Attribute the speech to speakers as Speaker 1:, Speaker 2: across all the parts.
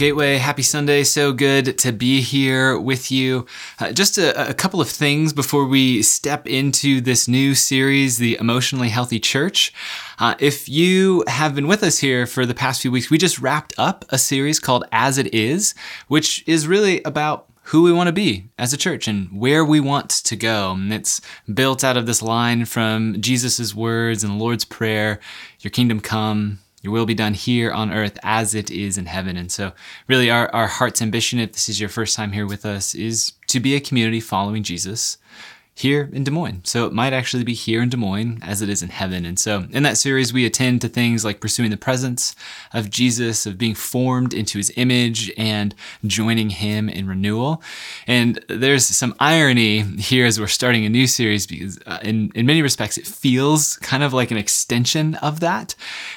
Speaker 1: Gateway, happy Sunday. So good to be here with you. Uh, just a, a, couple of things before we step into this new series, The Emotionally Healthy Church. Uh, if you have been with us here for the past few weeks, we just wrapped up a series called As It Is, which is really about who we want to be as a church and where we want to go. And it's built out of this line from Jesus' words in the Lord's Prayer Your kingdom come, your will be done here on earth as it is in heaven. And so, really, our, our heart's ambition, if this is your first time here with us, is to be a community following Jesus here in Des Moines. So it might actually be here in Des Moines as it is in heaven. And so in that series, we attend to things like pursuing the presence of Jesus, of being formed into his image and joining him in renewal. And there's some irony here as we're starting a new series because uh, in, in many respects, it feels kind of like an extension of that.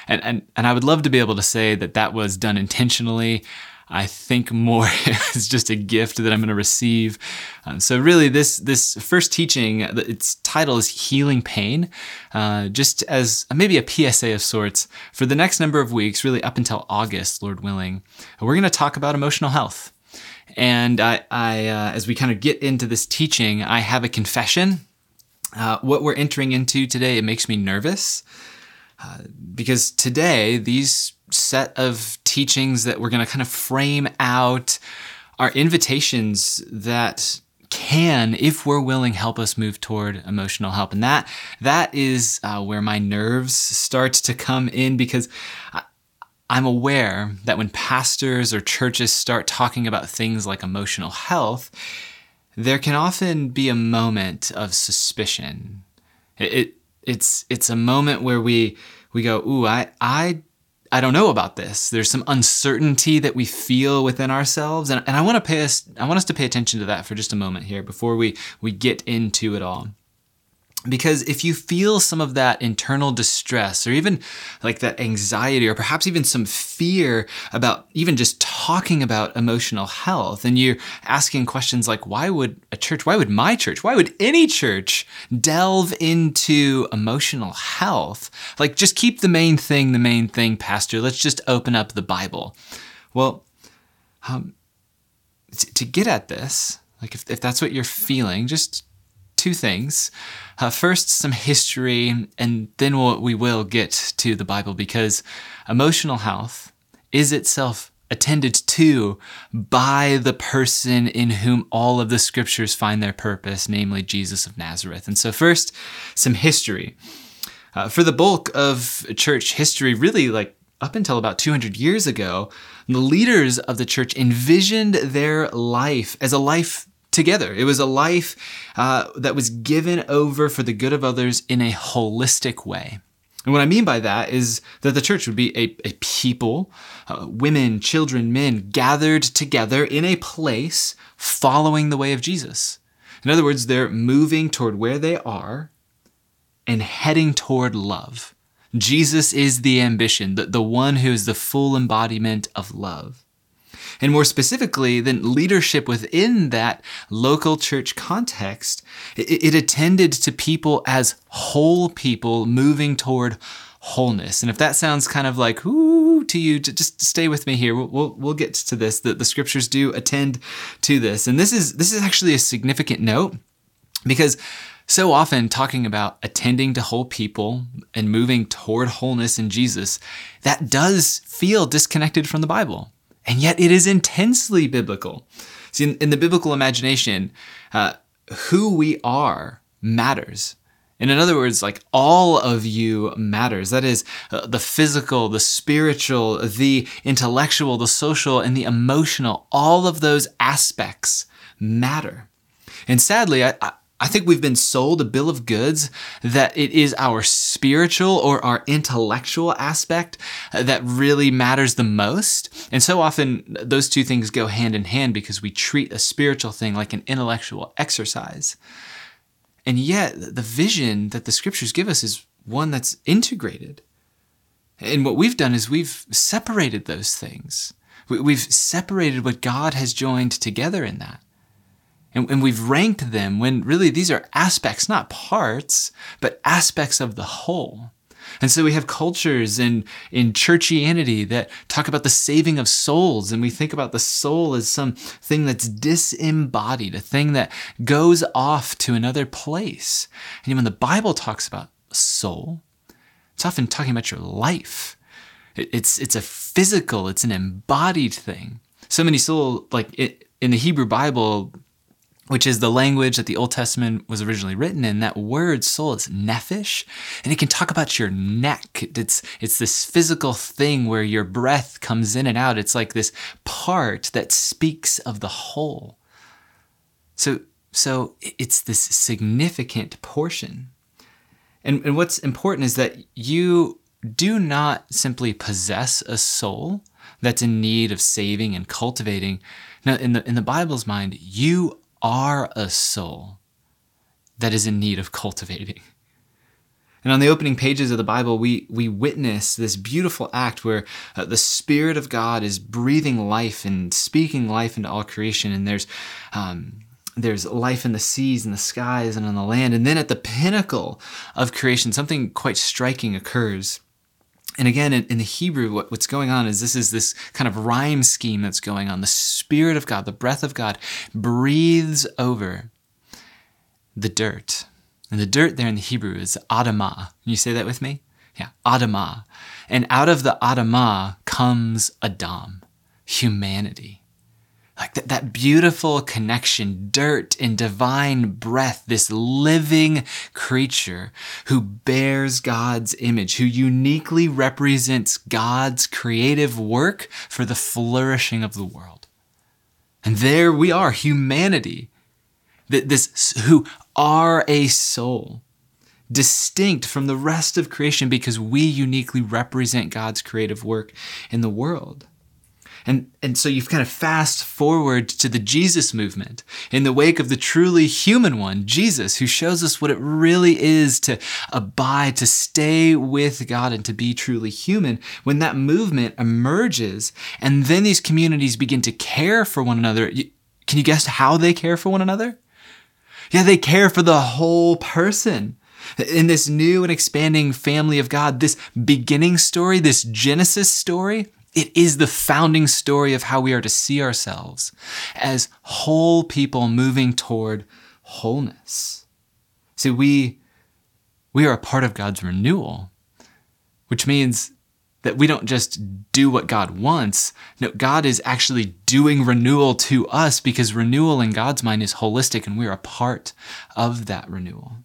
Speaker 1: And, and, and I would love to be able to say that that was done intentionally. I think more is just a gift that I'm going to receive. Um, so really, this this first teaching, its title is healing pain, uh, just as maybe a PSA of sorts for the next number of weeks, really up until August, Lord willing. We're going to talk about emotional health. And I, I uh, as we kind of get into this teaching, I have a confession. Uh, what we're entering into today, it makes me nervous uh, because today these set of teachings that we're going to kind of frame out are invitations that can, if we're willing, help us move toward emotional help. And that that is uh, where my nerves start to come in because I, I'm aware that when pastors or churches start talking about things like emotional health, there can often be a moment of suspicion. It, it it's it's a moment where we we go, ooh, I I I don't know about this. There's some uncertainty that we feel within ourselves. And, and I want to pay us, I want us to pay attention to that for just a moment here before we, we get into it all. Because if you feel some of that internal distress or even like that anxiety or perhaps even some fear about even just talking about emotional health and you're asking questions like, why would a church, why would my church, why would any church delve into emotional health? Like just keep the main thing the main thing, Pastor. Let's just open up the Bible. Well, um, to get at this, like if, if that's what you're feeling, just two things. Uh, first, some history, and then we'll, we will get to the Bible because emotional health is itself attended to by the person in whom all of the scriptures find their purpose, namely Jesus of Nazareth. And so, first, some history. Uh, for the bulk of church history, really like up until about 200 years ago, the leaders of the church envisioned their life as a life together. It was a life uh, that was given over for the good of others in a holistic way. And what I mean by that is that the church would be a, a people, uh, women, children, men, gathered together in a place following the way of Jesus. In other words, they're moving toward where they are and heading toward love. Jesus is the ambition, the, the one who is the full embodiment of love. And more specifically, then leadership within that local church context, it, it attended to people as whole people moving toward wholeness. And if that sounds kind of like ooh to you, just stay with me here. We'll, we'll, we'll get to this. The, the scriptures do attend to this. And this is this is actually a significant note because so often talking about attending to whole people and moving toward wholeness in Jesus, that does feel disconnected from the Bible and yet it is intensely biblical. See, in, in the biblical imagination, uh, who we are matters. And in other words, like all of you matters. That is uh, the physical, the spiritual, the intellectual, the social, and the emotional. All of those aspects matter. And sadly, I, I I think we've been sold a bill of goods that it is our spiritual or our intellectual aspect that really matters the most. And so often those two things go hand in hand because we treat a spiritual thing like an intellectual exercise. And yet, the vision that the scriptures give us is one that's integrated. And what we've done is we've separated those things. We've separated what God has joined together in that. And, and we've ranked them when really these are aspects, not parts, but aspects of the whole. And so we have cultures in, in churchianity that talk about the saving of souls, and we think about the soul as some thing that's disembodied, a thing that goes off to another place. And when the Bible talks about soul, it's often talking about your life. It's, it's a physical, it's an embodied thing. So many soul, like it, in the Hebrew Bible, which is the language that the Old Testament was originally written in. That word soul is nephesh, and it can talk about your neck. It's it's this physical thing where your breath comes in and out. It's like this part that speaks of the whole. So so it's this significant portion. And, and what's important is that you do not simply possess a soul that's in need of saving and cultivating. Now, in the in the Bible's mind, you are a soul that is in need of cultivating. And on the opening pages of the Bible, we, we witness this beautiful act where uh, the Spirit of God is breathing life and speaking life into all creation. And there's, um, there's life in the seas and the skies and on the land. And then at the pinnacle of creation, something quite striking occurs. And again, in, the Hebrew, what's going on is this is this kind of rhyme scheme that's going on. The Spirit of God, the breath of God, breathes over the dirt. And the dirt there in the Hebrew is Adamah. Can you say that with me? Yeah, Adamah. And out of the Adamah comes Adam, humanity like that, that beautiful connection, dirt and divine breath, this living creature who bears God's image, who uniquely represents God's creative work for the flourishing of the world. And there we are, humanity, that this who are a soul, distinct from the rest of creation because we uniquely represent God's creative work in the world. And, and so you've kind of fast forward to the Jesus movement in the wake of the truly human one, Jesus, who shows us what it really is to abide, to stay with God and to be truly human. When that movement emerges and then these communities begin to care for one another, can you guess how they care for one another? Yeah, they care for the whole person in this new and expanding family of God, this beginning story, this Genesis story, it is the founding story of how we are to see ourselves as whole people moving toward wholeness. See, we, we are a part of God's renewal, which means that we don't just do what God wants. No, God is actually doing renewal to us because renewal in God's mind is holistic and we're a part of that renewal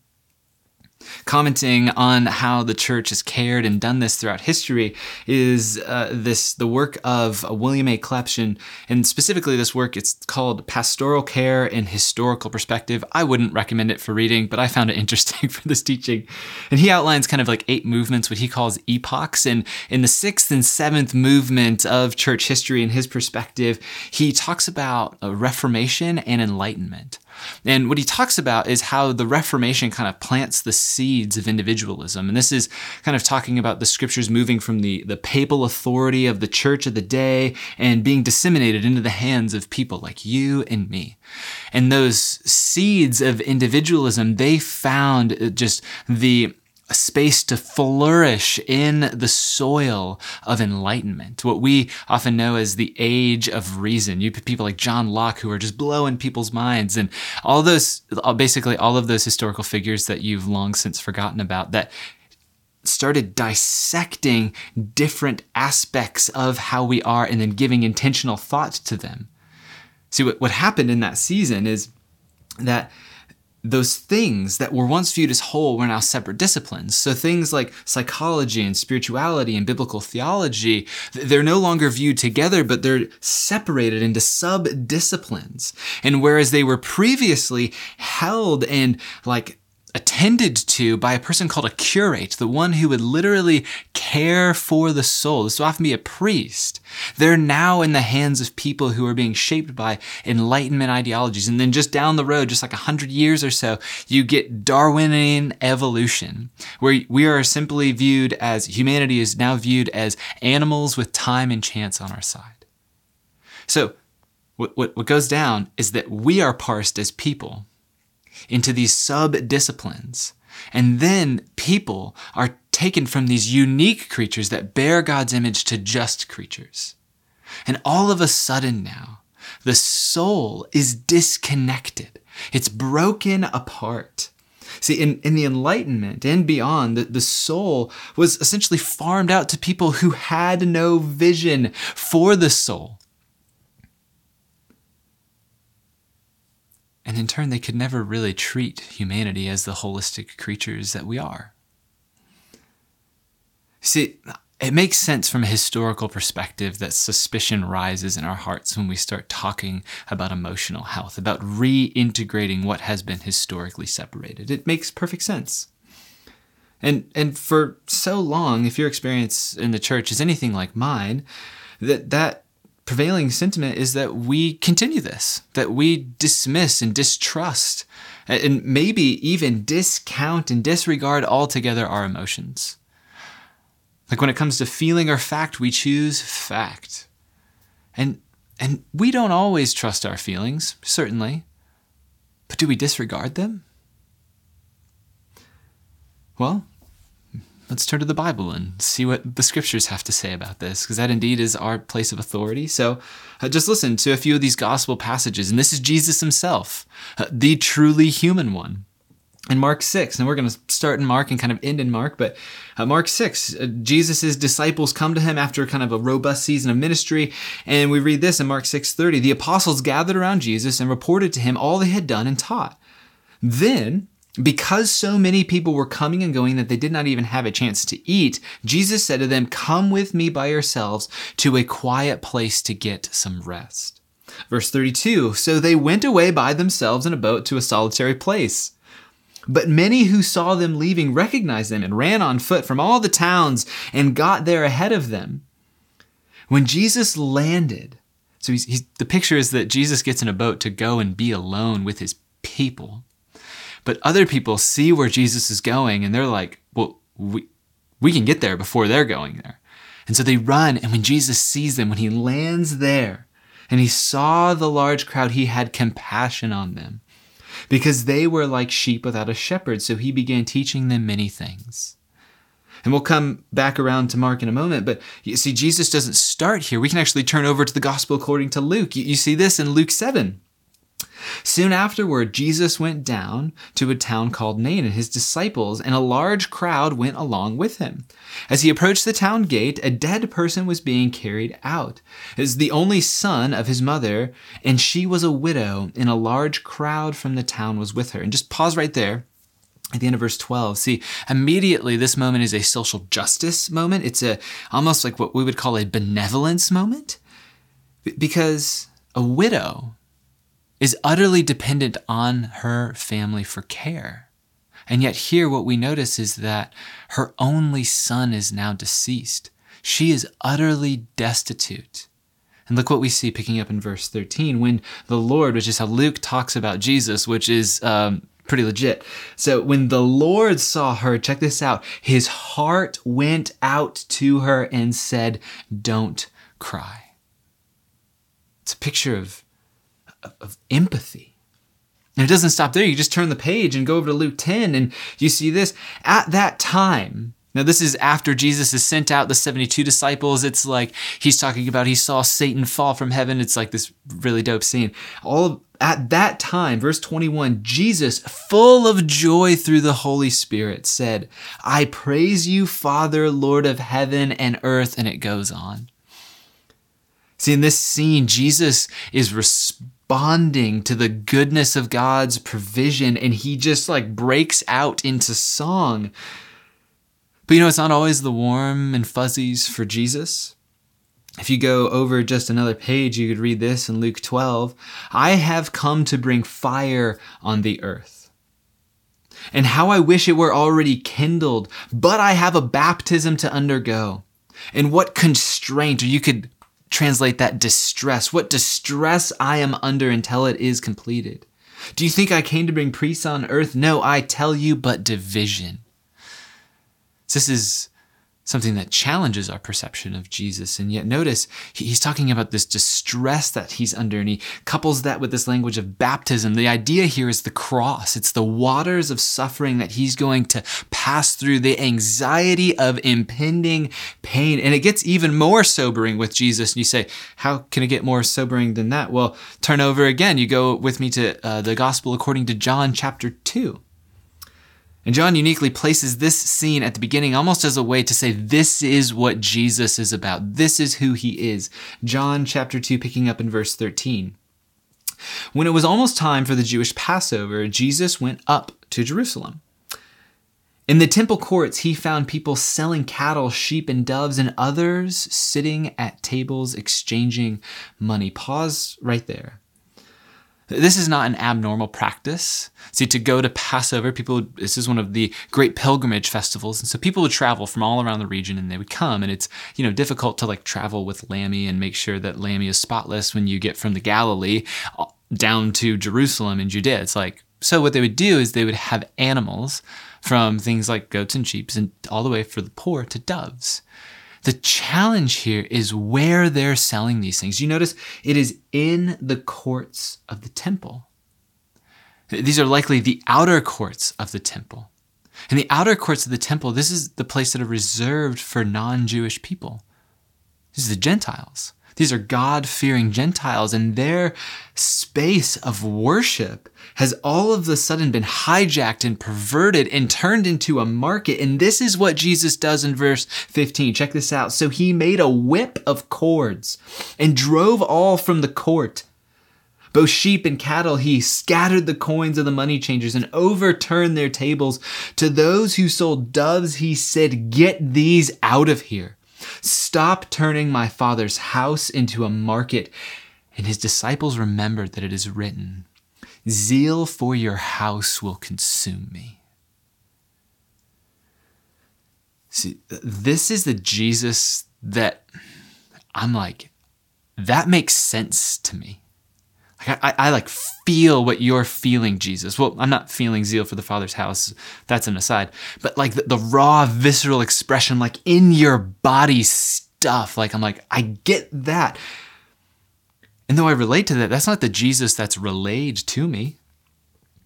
Speaker 1: commenting on how the church has cared and done this throughout history is uh, this the work of William A. Clebsch, and specifically this work, it's called Pastoral Care in Historical Perspective. I wouldn't recommend it for reading, but I found it interesting for this teaching. And he outlines kind of like eight movements, what he calls epochs. And in the sixth and seventh movement of church history, in his perspective, he talks about Reformation and Enlightenment. And what he talks about is how the Reformation kind of plants the seeds of individualism. And this is kind of talking about the scriptures moving from the, the papal authority of the church of the day and being disseminated into the hands of people like you and me. And those seeds of individualism, they found just the a space to flourish in the soil of enlightenment, what we often know as the age of reason. You people like John Locke who are just blowing people's minds, and all those, basically all of those historical figures that you've long since forgotten about that started dissecting different aspects of how we are and then giving intentional thought to them. See, what, what happened in that season is that those things that were once viewed as whole were now separate disciplines. So things like psychology and spirituality and biblical theology, they're no longer viewed together, but they're separated into sub disciplines. And whereas they were previously held and like attended to by a person called a curate, the one who would literally care for the soul. This would often be a priest. They're now in the hands of people who are being shaped by Enlightenment ideologies. And then just down the road, just like a hundred years or so, you get Darwinian evolution, where we are simply viewed as humanity is now viewed as animals with time and chance on our side. So, what, what, what goes down is that we are parsed as people into these sub disciplines And then people are taken from these unique creatures that bear God's image to just creatures. And all of a sudden now, the soul is disconnected. It's broken apart. See, in, in the Enlightenment and beyond, the, the soul was essentially farmed out to people who had no vision for the soul. And in turn, they could never really treat humanity as the holistic creatures that we are. See, it makes sense from a historical perspective that suspicion rises in our hearts when we start talking about emotional health, about reintegrating what has been historically separated. It makes perfect sense. And and for so long, if your experience in the church is anything like mine, that that prevailing sentiment is that we continue this, that we dismiss and distrust, and maybe even discount and disregard altogether our emotions. Like when it comes to feeling or fact, we choose fact. And and we don't always trust our feelings, certainly. But do we disregard them? Well, let's turn to the Bible and see what the scriptures have to say about this, because that indeed is our place of authority. So uh, just listen to a few of these gospel passages. And this is Jesus himself, uh, the truly human one in Mark 6, and we're going to start in Mark and kind of end in Mark, but uh, Mark 6, uh, Jesus' disciples come to him after kind of a robust season of ministry, and we read this in Mark 6:30. The apostles gathered around Jesus and reported to him all they had done and taught. Then, because so many people were coming and going that they did not even have a chance to eat, Jesus said to them, Come with me by yourselves to a quiet place to get some rest. Verse 32 So they went away by themselves in a boat to a solitary place. But many who saw them leaving recognized them and ran on foot from all the towns and got there ahead of them. When Jesus landed, so he's, he's, the picture is that Jesus gets in a boat to go and be alone with his people. But other people see where Jesus is going and they're like, well, we, we can get there before they're going there. And so they run. And when Jesus sees them, when he lands there and he saw the large crowd, he had compassion on them because they were like sheep without a shepherd. So he began teaching them many things. And we'll come back around to Mark in a moment, but you see, Jesus doesn't start here. We can actually turn over to the gospel according to Luke. You, you see this in Luke 7. Soon afterward, Jesus went down to a town called Nain, and his disciples and a large crowd went along with him. As he approached the town gate, a dead person was being carried out. It was the only son of his mother, and she was a widow, and a large crowd from the town was with her. And just pause right there at the end of verse 12 see immediately this moment is a social justice moment it's a almost like what we would call a benevolence moment because a widow is utterly dependent on her family for care. And yet, here, what we notice is that her only son is now deceased. She is utterly destitute. And look what we see picking up in verse 13 when the Lord, which is how Luke talks about Jesus, which is um, pretty legit. So when the Lord saw her, check this out, his heart went out to her and said, Don't cry. It's a picture of of empathy. And it doesn't stop there. You just turn the page and go over to Luke 10 and you see this. At that time, now this is after Jesus has sent out the 72 disciples. It's like he's talking about he saw Satan fall from heaven. It's like this really dope scene. All of, at that time, verse 21, Jesus, full of joy through the Holy Spirit, said, I praise you, Father, Lord of heaven and earth. And it goes on. See, in this scene, Jesus is responding to the goodness of God's provision and he just like breaks out into song. But you know, it's not always the warm and fuzzies for Jesus. If you go over just another page, you could read this in Luke 12 I have come to bring fire on the earth. And how I wish it were already kindled, but I have a baptism to undergo. And what constraint, or you could translate that distress, what distress I am under until it is completed. Do you think I came to bring peace on earth? No, I tell you, but division. This is something that challenges our perception of Jesus. And yet, notice he's talking about this distress that he's under, and he couples that with this language of baptism. The idea here is the cross, it's the waters of suffering that he's going to pass through, the anxiety of impending pain. And it gets even more sobering with Jesus. And you say, How can it get more sobering than that? Well, turn over again. You go with me to uh, the Gospel according to John chapter 2. And John uniquely places this scene at the beginning almost as a way to say, this is what Jesus is about. This is who he is. John chapter 2, picking up in verse 13. When it was almost time for the Jewish Passover, Jesus went up to Jerusalem. In the temple courts, he found people selling cattle, sheep, and doves, and others sitting at tables exchanging money. Pause right there. This is not an abnormal practice. See, to go to Passover, people, this is one of the great pilgrimage festivals. And so people would travel from all around the region and they would come. And it's, you know, difficult to like travel with Lammy and make sure that Lammy is spotless when you get from the Galilee uh, down to Jerusalem and Judea. It's like, so what they would do is they would have animals from things like goats and sheep and all the way for the poor to doves. The challenge here is where they're selling these things. You notice it is in the courts of the temple. These are likely the outer courts of the temple. In the outer courts of the temple, this is the place that are reserved for non Jewish people. These are the Gentiles. These are God fearing Gentiles, and their space of worship has all of a sudden been hijacked and perverted and turned into a market. And this is what Jesus does in verse 15. Check this out. So he made a whip of cords and drove all from the court. Both sheep and cattle, he scattered the coins of the money changers and overturned their tables. To those who sold doves, he said, Get these out of here. Stop turning my father's house into a market. And his disciples remembered that it is written, Zeal for your house will consume me. See, this is the Jesus that I'm like, that makes sense to me. I, I, like feel what you're feeling, Jesus. Well, I'm not feeling zeal for the Father's house. That's an aside. But like the, the raw, visceral expression, like in your body stuff. Like I'm like, I get that. And though I relate to that, that's not the Jesus that's relayed to me.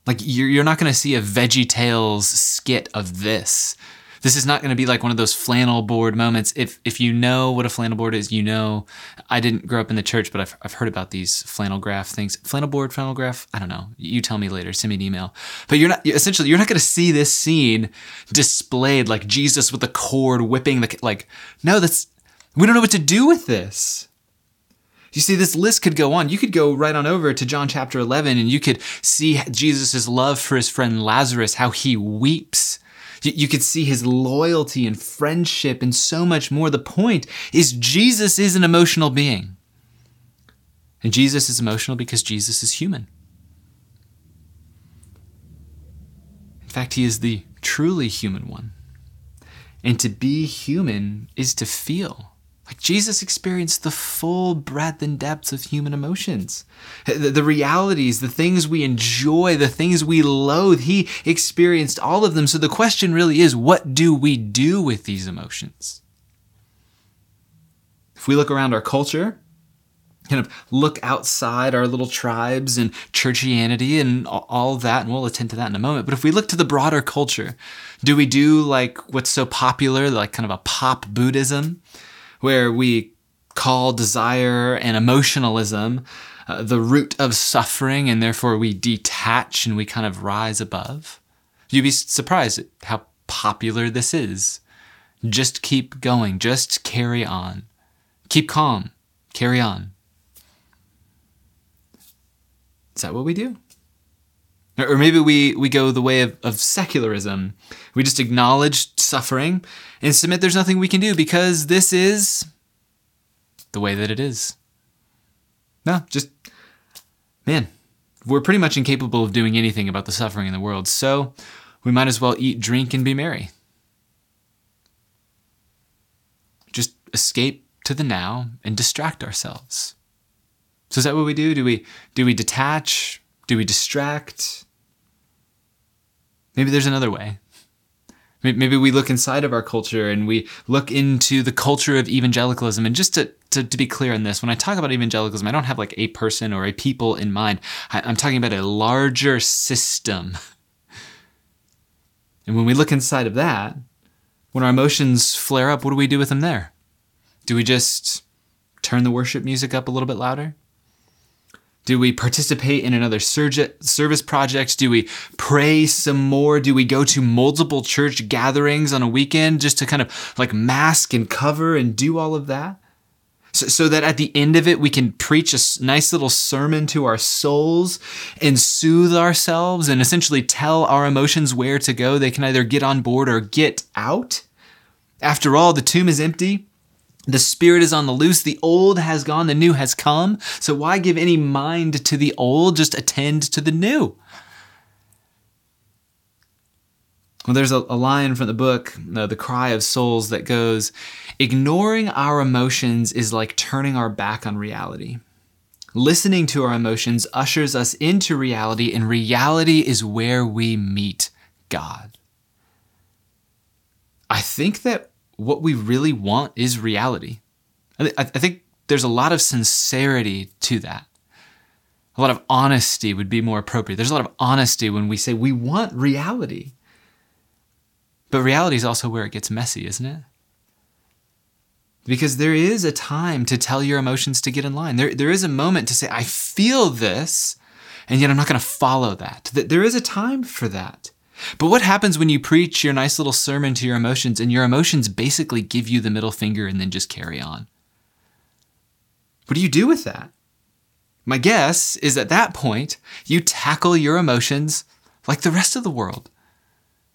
Speaker 1: Like you're, you're not going to see a Veggie Tales skit of this. This is not going to be like one of those flannel board moments. If if you know what a flannel board is, you know. I didn't grow up in the church, but I've, I've heard about these flannel graph things. Flannel board, flannel graph. I don't know. You tell me later. Send me an email. But you're not essentially you're not going to see this scene displayed like Jesus with the cord whipping the like. No, that's we don't know what to do with this. You see, this list could go on. You could go right on over to John chapter 11 and you could see Jesus' love for his friend Lazarus, how he weeps you could see his loyalty and friendship and so much more. The point is, Jesus is an emotional being. And Jesus is emotional because Jesus is human. In fact, he is the truly human one. And to be human is to feel. Like Jesus experienced the full breadth and depths of human emotions. The, the, realities, the things we enjoy, the things we loathe, he experienced all of them. So the question really is what do we do with these emotions? If we look around our culture, kind of look outside our little tribes and churchianity and all that, and we'll attend to that in a moment. But if we look to the broader culture, do we do like what's so popular, like kind of a pop Buddhism? Where we call desire and emotionalism uh, the root of suffering, and therefore we detach and we kind of rise above. You'd be surprised at how popular this is. Just keep going, just carry on. Keep calm, carry on. Is that what we do? Or maybe we, we go the way of, of secularism. We just acknowledge suffering and submit there's nothing we can do because this is the way that it is. No, just, man, we're pretty much incapable of doing anything about the suffering in the world, so we might as well eat, drink, and be merry. Just escape to the now and distract ourselves. So is that what we do? Do we do we detach? Do we distract? Maybe there's another way. Maybe we look inside of our culture and we look into the culture of evangelicalism. And just to, to, to, be clear on this, when I talk about evangelicalism, I don't have like a person or a people in mind. I, I'm talking about a larger system. And when we look inside of that, when our emotions flare up, what do we do with them there? Do we just turn the worship music up a little bit louder? Do we participate in another service project? Do we pray some more? Do we go to multiple church gatherings on a weekend just to kind of like mask and cover and do all of that? So, so that at the end of it, we can preach a nice little sermon to our souls and soothe ourselves and essentially tell our emotions where to go. They can either get on board or get out. After all, the tomb is empty. The spirit is on the loose. The old has gone. The new has come. So why give any mind to the old? Just attend to the new. Well, there's a, a line from the book, uh, The Cry of Souls, that goes Ignoring our emotions is like turning our back on reality. Listening to our emotions ushers us into reality, and reality is where we meet God. I think that what we really want is reality. I, th- I think there's a lot of sincerity to that. A lot of honesty would be more appropriate. There's a lot of honesty when we say we want reality. But reality is also where it gets messy, isn't it? Because there is a time to tell your emotions to get in line. There, there is a moment to say, I feel this, and yet I'm not going to follow that. There is a time for that. But what happens when you preach your nice little sermon to your emotions and your emotions basically give you the middle finger and then just carry on? What do you do with that? My guess is at that point, you tackle your emotions like the rest of the world.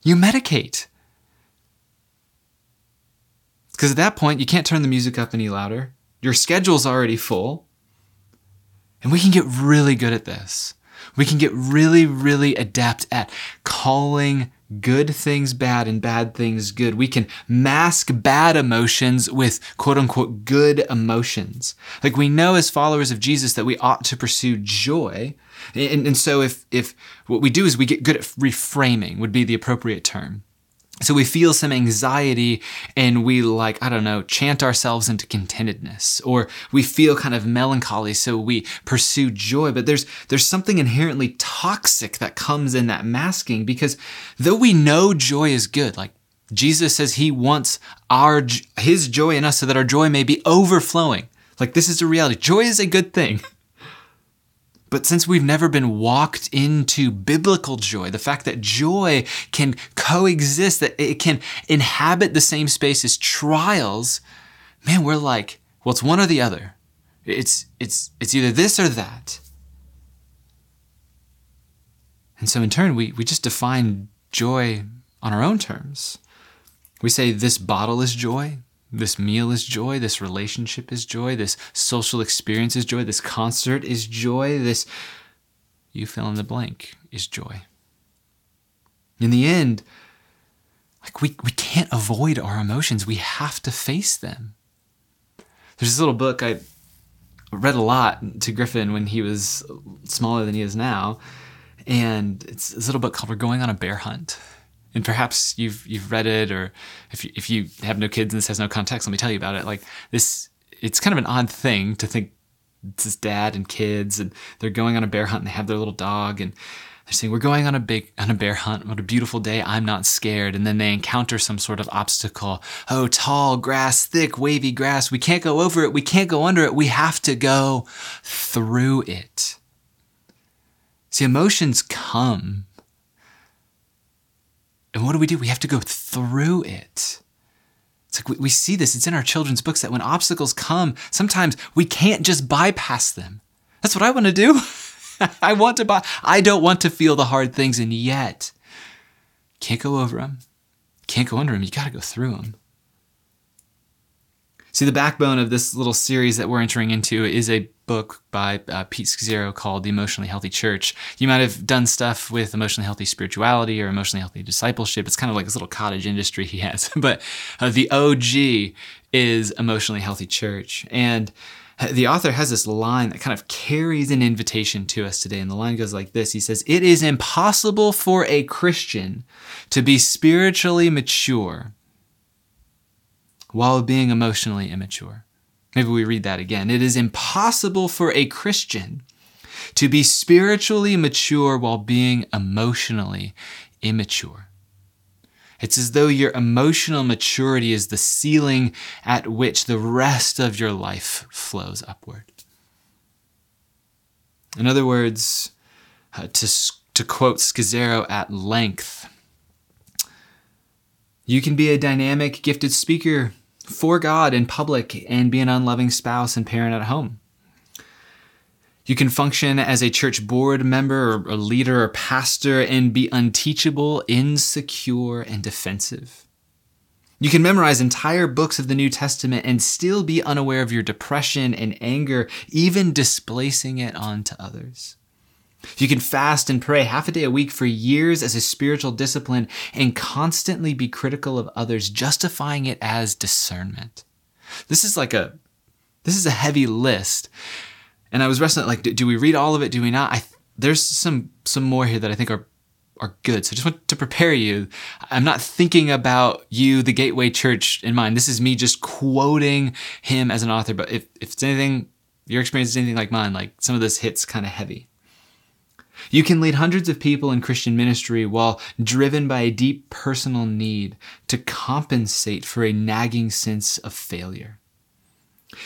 Speaker 1: You medicate. Because at that point, you can't turn the music up any louder. Your schedule's already full. And we can get really good at this. We can get really, really adept at calling good things bad and bad things good. We can mask bad emotions with quote unquote good emotions. Like we know as followers of Jesus that we ought to pursue joy. And, and so if, if what we do is we get good at reframing would be the appropriate term. So we feel some anxiety and we like, I don't know, chant ourselves into contentedness or we feel kind of melancholy. So we pursue joy, but there's, there's something inherently toxic that comes in that masking because though we know joy is good, like Jesus says he wants our, his joy in us so that our joy may be overflowing. Like this is a reality. Joy is a good thing. But since we've never been walked into biblical joy, the fact that joy can coexist, that it can inhabit the same space as trials, man, we're like, well, it's one or the other. It's, it's, it's either this or that. And so in turn, we, we just define joy on our own terms. We say this bottle is joy, this meal is joy. This relationship is joy. This social experience is joy. This concert is joy. This, you fill in the blank, is joy. In the end, like we, we can't avoid our emotions. We have to face them. There's this little book I read a lot to Griffin when he was smaller than he is now. And it's this little book called We're Going on a Bear Hunt and perhaps you've you've read it, or if you, if you have no kids and this has no context, let me tell you about it. Like this, it's kind of an odd thing to think it's his dad and kids, and they're going on a bear hunt, and they have their little dog, and they're saying, "We're going on a big on a bear hunt. What a beautiful day! I'm not scared." And then they encounter some sort of obstacle. Oh, tall grass, thick, wavy grass. We can't go over it. We can't go under it. We have to go through it. See, emotions come and what do we do? We have to go through it. It's like we, we see this, it's in our children's books that when obstacles come, sometimes we can't just bypass them. That's what I want to do. I want to buy, I don't want to feel the hard things, and yet can't go over them, can't go under them. You got to go through them. See, the backbone of this little series that we're entering into is a book by uh, Pete Scazzero called The Emotionally Healthy Church. You might have done stuff with emotionally healthy spirituality or emotionally healthy discipleship. It's kind of like this little cottage industry he has. but uh, the OG is Emotionally Healthy Church. And the author has this line that kind of carries an invitation to us today. And the line goes like this He says, It is impossible for a Christian to be spiritually mature while being emotionally immature. Maybe we read that again. It is impossible for a Christian to be spiritually mature while being emotionally immature. It's as though your emotional maturity is the ceiling at which the rest of your life flows upward. In other words, uh, to, to quote Scazzero at length, you can be a dynamic, gifted speaker for God in public and be an unloving spouse and parent at home. You can function as a church board member or a leader or pastor and be unteachable, insecure, and defensive. You can memorize entire books of the New Testament and still be unaware of your depression and anger, even displacing it onto others. You can fast and pray half a day a week for years as a spiritual discipline and constantly be critical of others, justifying it as discernment. This is like a this is a heavy list and I was wrestling like, do, do we read all of it? Do we not? I there's some some more here that I think are are good. So I just want to prepare you. I'm not thinking about you, the Gateway Church, in mind. This is me just quoting him as an author. But if if it's anything, your experience is anything like mine, like some of this hits kind of heavy. You can lead hundreds of people in Christian ministry while driven by a deep personal need to compensate for a nagging sense of failure.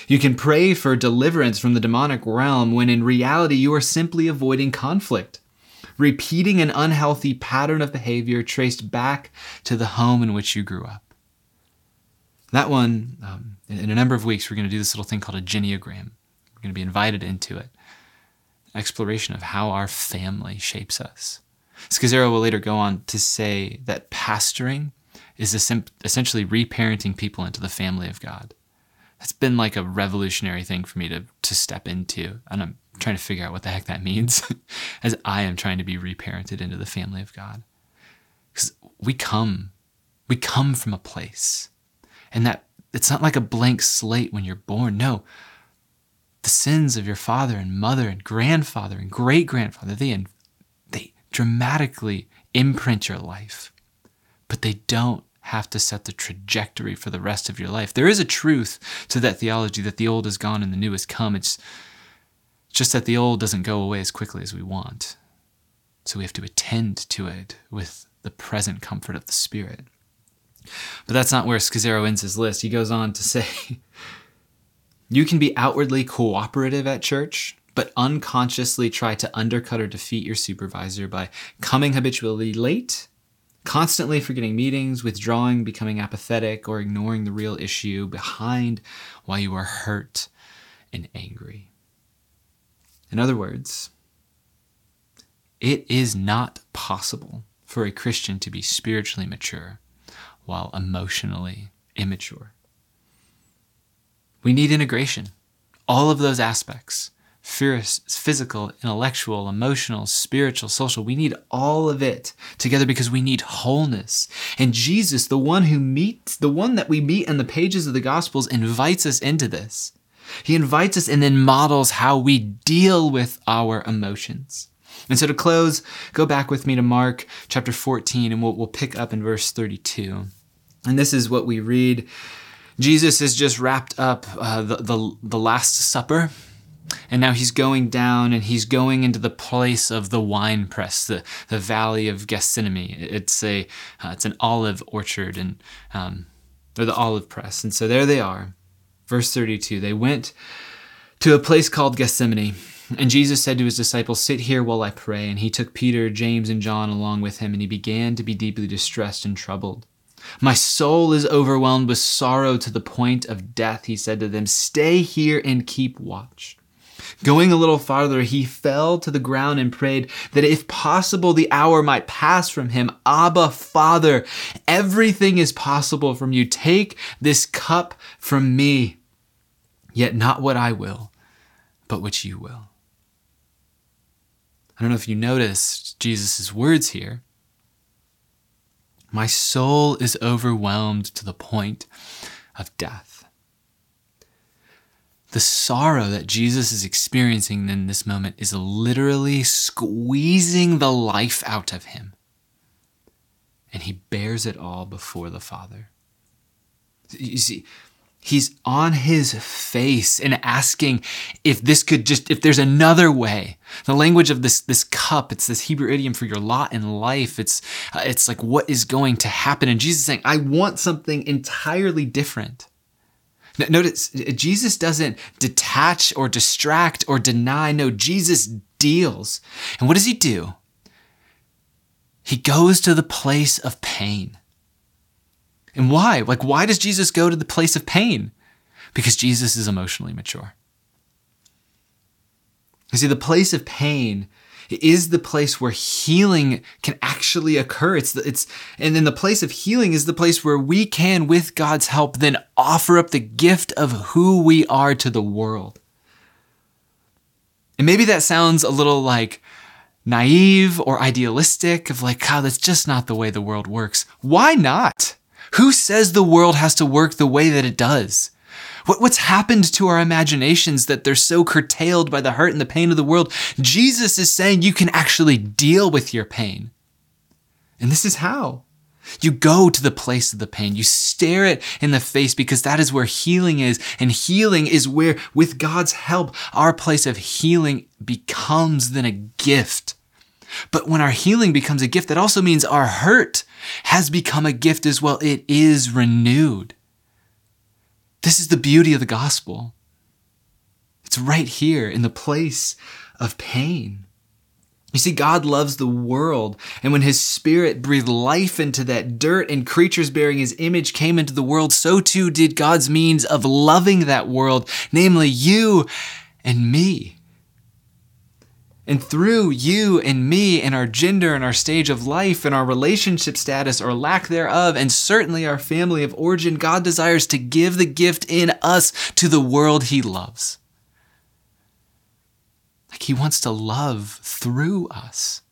Speaker 1: You can pray for deliverance from the demonic realm when in reality you are simply avoiding conflict, repeating an unhealthy pattern of behavior traced back to the home in which you grew up. That one, um, in a number of weeks, we're going to do this little thing called a Genogram. We're going to be invited into it. Exploration of how our family shapes us. Scazzero will later go on to say that pastoring is essentially reparenting people into the family of God. That's been like a revolutionary thing for me to to step into and i'm trying to figure out what the heck that means as i am trying to be reparented into the family of god. Because we come we come from a place and that it's not like a blank slate when you're born. No the sins of your father and mother and grandfather and great grandfather they they dramatically imprint your life but they don't have to set the trajectory for the rest of your life. There is a truth to that theology that the old is gone and the new has come. It's just that the old doesn't go away as quickly as we want. So we have to attend to it with the present comfort of the Spirit. But that's not where Scazzero ends his list. He goes on to say, You can be outwardly cooperative at church, but unconsciously try to undercut or defeat your supervisor by coming habitually late constantly forgetting meetings, withdrawing, becoming apathetic, or ignoring the real issue behind why you are hurt and angry. In other words, it is not possible for a Christian to be spiritually mature while emotionally immature. We need integration, all of those aspects physical, intellectual, emotional, spiritual, social. We need all of it together because we need wholeness. And Jesus, the one who meets, the one that we meet in the pages of the Gospels, invites us into this. He invites us and then models how we deal with our emotions. And so to close, go back with me to Mark chapter 14 and we'll, we'll pick up in verse 32. And this is what we read. Jesus has just wrapped up uh, the, the, the Last Supper and now he's going down and he's going into the place of the wine press, the, the valley of Gethsemane. It's a uh, it's an olive orchard and um, or the olive press. And so there they are. Verse 32. They went to a place called Gethsemane. And Jesus said to his disciples, Sit here while I pray. And he took Peter, James, and John along with him, and he began to be deeply distressed and troubled. My soul is overwhelmed with sorrow to the point of death, he said to them. Stay here and keep watch. Going a little farther, he fell to the ground and prayed that if possible, the hour might pass from him. Abba, Father, everything is possible from you. Take this cup from me, yet not what I will, but what you will. I don't know if you noticed Jesus' words here. My soul is overwhelmed to the point of death. the sorrow that Jesus is experiencing in this moment is literally squeezing the life out of him. And he bears it all before the Father. You see, he's on his face and asking if this could just if there's another way the language of this this cup it's this hebrew idiom for your lot in life it's uh, it's like what is going to happen and jesus saying i want something entirely different Notice, Jesus doesn't detach or distract or deny. No, Jesus deals. And what does he do? He goes to the place of pain. And why? Like, why does Jesus go to the place of pain? Because Jesus is emotionally mature. You see, the place of pain is the place where healing can actually occur. It's, the, it's, and then the place of healing is the place where we can, with God's help, then offer up the gift of who we are to the world. And maybe that sounds a little like naive or idealistic, of like, God, that's just not the way the world works. Why not? Who says the world has to work the way that it does? What's happened to our imaginations that they're so curtailed by the hurt and the pain of the world? Jesus is saying you can actually deal with your pain. And this is how. You go to the place of the pain. You stare it in the face because that is where healing is. And healing is where, with God's help, our place of healing becomes then a gift. But when our healing becomes a gift, that also means our hurt has become a gift as well. It is renewed. This is the beauty of the gospel. It's right here in the place of pain. You see, God loves the world, and when His Spirit breathed life into that dirt and creatures bearing His image came into the world, so too did God's means of loving that world, namely you and me. And through you and me and our gender and our stage of life and our relationship status or lack thereof, and certainly our family of origin, God desires to give the gift in us to the world He loves. Like He wants to love through us.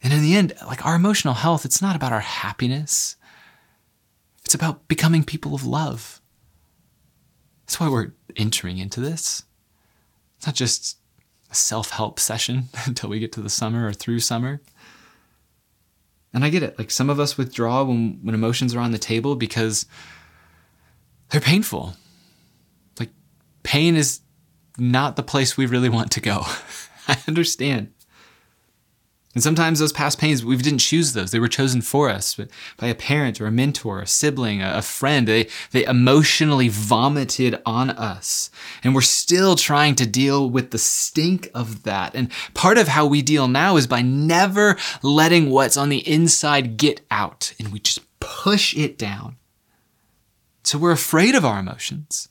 Speaker 1: And in the end, like our emotional health, it's not about our happiness, it's about becoming people of love. That's why we're entering into this. It's not just a self help session until we get to the summer or through summer. And I get it. Like some of us withdraw when, when emotions are on the table because they're painful. Like pain is not the place we really want to go. I understand. And sometimes those past pains, we didn't choose those. They were chosen for us by a parent or a mentor, a sibling, a friend. They, they emotionally vomited on us. And we're still trying to deal with the stink of that. And part of how we deal now is by never letting what's on the inside get out. And we just push it down. So we're afraid of our emotions.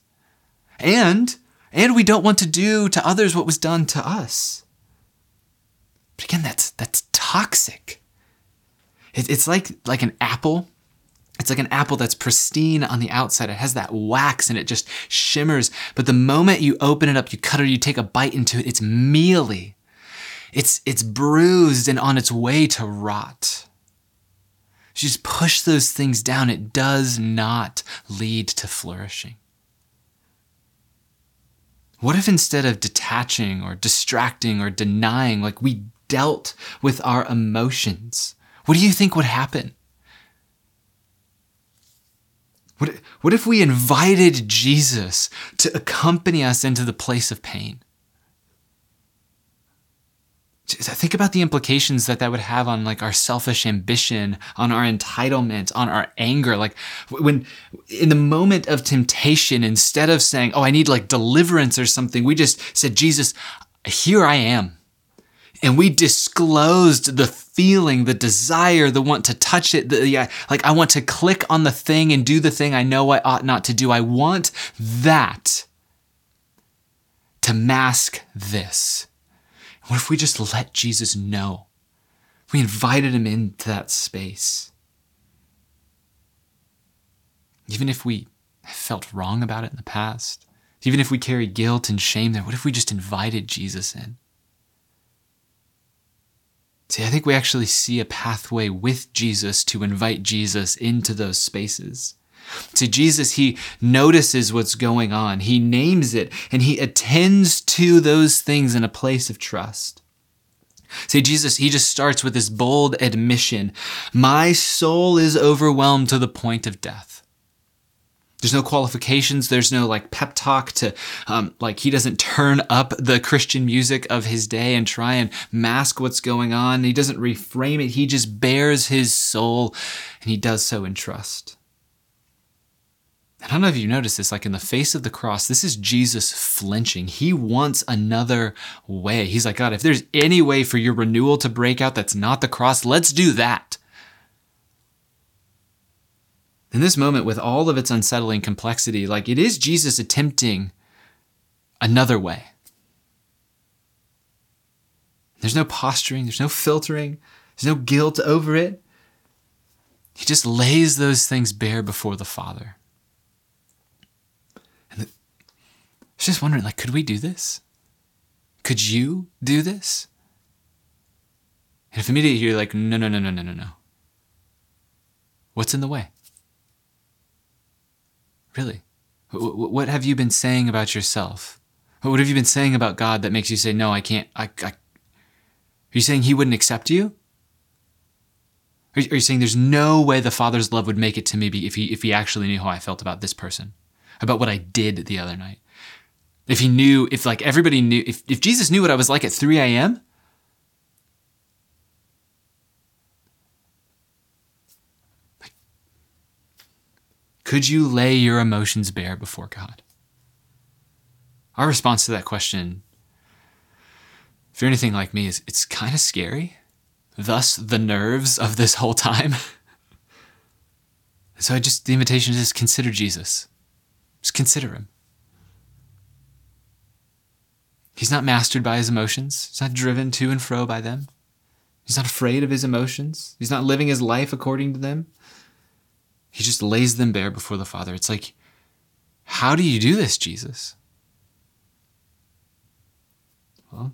Speaker 1: And, and we don't want to do to others what was done to us. But again, that's that's toxic. It, it's like like an apple. It's like an apple that's pristine on the outside. It has that wax and it just shimmers. But the moment you open it up, you cut it, you take a bite into it, it's mealy. It's it's bruised and on its way to rot. Just push those things down. It does not lead to flourishing. What if instead of detaching or distracting or denying, like we dealt with our emotions, what do you think would happen? What, what if we invited Jesus to accompany us into the place of pain? Think about the implications that that would have on like our selfish ambition, on our entitlement, on our anger. Like when in the moment of temptation, instead of saying, Oh, I need like deliverance or something, we just said, Jesus, here I am. And we disclosed the feeling, the desire, the want to touch it. The, yeah, like I want to click on the thing and do the thing I know I ought not to do. I want that to mask this. What if we just let Jesus know? We invited him into that space. Even if we felt wrong about it in the past, even if we carry guilt and shame there, what if we just invited Jesus in? See, I think we actually see a pathway with Jesus to invite Jesus into those spaces. See, Jesus, he notices what's going on, he names it, and he attends to those things in a place of trust. See, Jesus, he just starts with this bold admission My soul is overwhelmed to the point of death. There's no qualifications. There's no like pep talk to, um, like, he doesn't turn up the Christian music of his day and try and mask what's going on. He doesn't reframe it. He just bears his soul and he does so in trust. I don't know if you noticed this, like in the face of the cross, this is Jesus flinching. He wants another way. He's like, God, if there's any way for your renewal to break out that's not the cross, let's do that. In this moment, with all of its unsettling complexity, like it is Jesus attempting another way. There's no posturing, there's no filtering, there's no guilt over it. He just lays those things bare before the Father. And the, I was just wondering, like, could we do this? Could you do this? And if immediately you're like, no, no, no, no, no, no, no. What's in the way? Really? What have you been saying about yourself? What have you been saying about God that makes you say, no, I can't? I, I... Are you saying He wouldn't accept you? Are you saying there's no way the Father's love would make it to me if he, if he actually knew how I felt about this person, about what I did the other night? If he knew, if like everybody knew, if, if Jesus knew what I was like at 3 a.m., Could you lay your emotions bare before God? Our response to that question, if you're anything like me, is it's kind of scary. Thus, the nerves of this whole time. so, I just, the invitation is consider Jesus. Just consider him. He's not mastered by his emotions, he's not driven to and fro by them. He's not afraid of his emotions, he's not living his life according to them. He just lays them bare before the Father. It's like, how do you do this, Jesus? Well,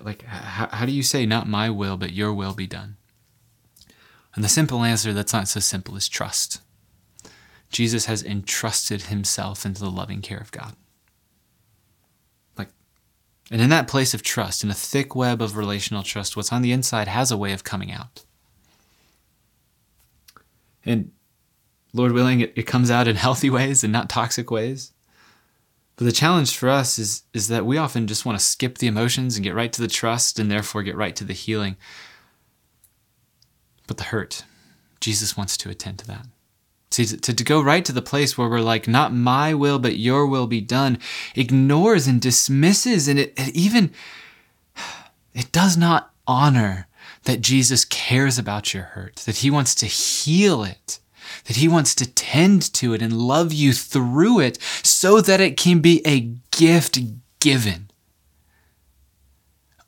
Speaker 1: like, how, how do you say, not my will, but your will be done? And the simple answer that's not so simple is trust. Jesus has entrusted himself into the loving care of God. Like, and in that place of trust, in a thick web of relational trust, what's on the inside has a way of coming out. And Lord willing, it, it comes out in healthy ways and not toxic ways. But the challenge for us is, is that we often just want to skip the emotions and get right to the trust and therefore get right to the healing. But the hurt, Jesus wants to attend to that. See, to, to go right to the place where we're like, not my will, but your will be done, ignores and dismisses, and it, it even, it does not honor that Jesus cares about your hurt, that he wants to heal it, that he wants to tend to it and love you through it so that it can be a gift given.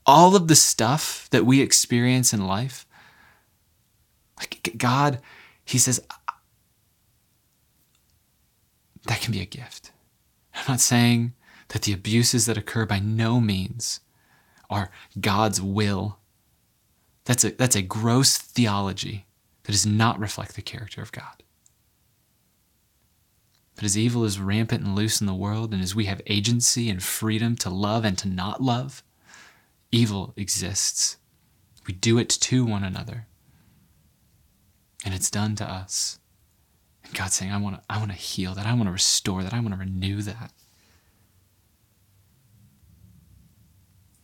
Speaker 1: All of the stuff that we experience in life, like God, he says, that can be a gift. I'm not saying that the abuses that occur by no means are God's will that's a, that's a gross theology that does not reflect the character of God. But as evil is rampant and loose in the world, and as we have agency and freedom to love and to not love, evil exists. We do it to one another. And it's done to us. And God's saying, I want to I want to heal that. I want to restore that. I want to renew that.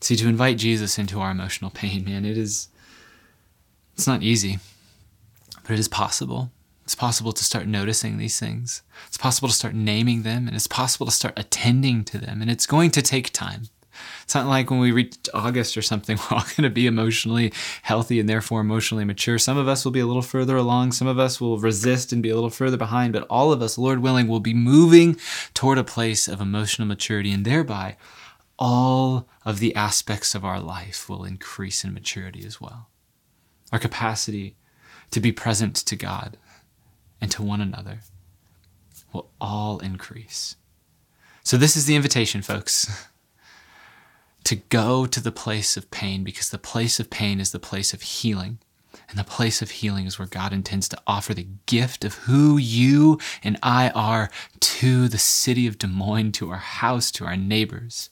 Speaker 1: See, to invite Jesus into our emotional pain, man, it is it's not easy, but it is possible. It's possible to start noticing these things. It's possible to start naming them, and it's possible to start attending to them. And it's going to take time. It's not like when we reach August or something, we're all going to be emotionally healthy and therefore emotionally mature. Some of us will be a little further along. Some of us will resist and be a little further behind. But all of us, Lord willing, will be moving toward a place of emotional maturity. And thereby, all of the aspects of our life will increase in maturity as well our capacity to be present to God and to one another will all increase. So, this is the invitation, folks, to go to the place of pain because the place of pain is the place of healing. And the place of healing is where God intends to offer the gift of who you and I are to the city of Des Moines, to our house, to our neighbors.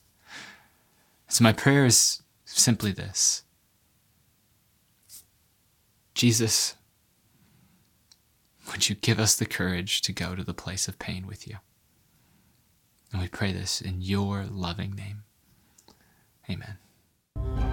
Speaker 1: So, my prayer is simply this Jesus, would you give us the courage to go to the place of pain with you? And we pray this in your loving name. Amen.